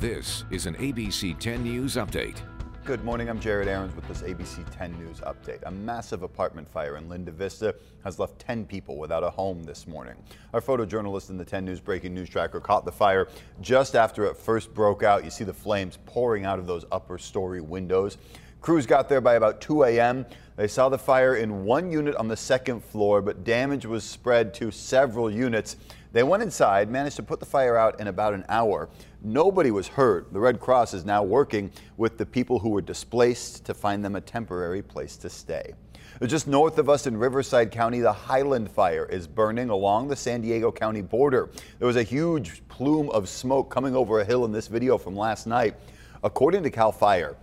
This is an ABC 10 News Update. Good morning, I'm Jared Aarons with this ABC 10 News Update. A massive apartment fire in Linda Vista has left 10 people without a home this morning. Our photojournalist in the 10 News Breaking News Tracker caught the fire just after it first broke out. You see the flames pouring out of those upper story windows. Crews got there by about 2 a.m. They saw the fire in one unit on the second floor, but damage was spread to several units. They went inside, managed to put the fire out in about an hour. Nobody was hurt. The Red Cross is now working with the people who were displaced to find them a temporary place to stay. Just north of us in Riverside County, the Highland Fire is burning along the San Diego County border. There was a huge plume of smoke coming over a hill in this video from last night. According to CAL FIRE,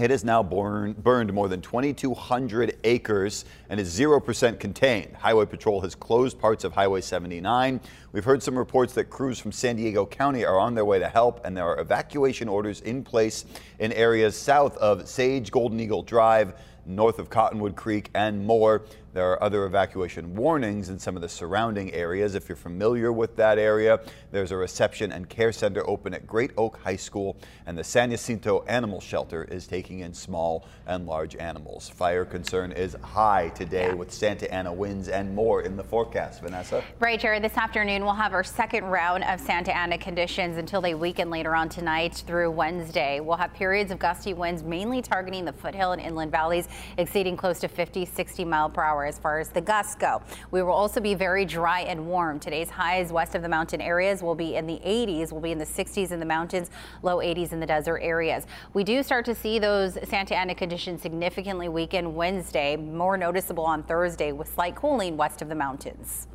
it has now burn, burned more than 2,200 acres and is 0% contained. Highway Patrol has closed parts of Highway 79. We've heard some reports that crews from San Diego County are on their way to help, and there are evacuation orders in place in areas south of Sage Golden Eagle Drive, north of Cottonwood Creek, and more. There are other evacuation warnings in some of the surrounding areas. If you're familiar with that area, there's a reception and care center open at Great Oak High School, and the San Jacinto Animal Shelter is taking in small and large animals. Fire concern is high today yeah. with Santa Ana winds and more in the forecast. Vanessa? Right, Jared. This afternoon, we'll have our second round of Santa Ana conditions until they weaken later on tonight through Wednesday. We'll have periods of gusty winds mainly targeting the foothill and inland valleys, exceeding close to 50, 60 mile per hour hour as far as the gusts go. We will also be very dry and warm. Today's highs west of the mountain areas will be in the 80s, will be in the 60s in the mountains, low 80s in the desert areas. We do start to see those Santa Ana conditions significantly weaken Wednesday, more noticeable on Thursday with slight cooling west of the mountains.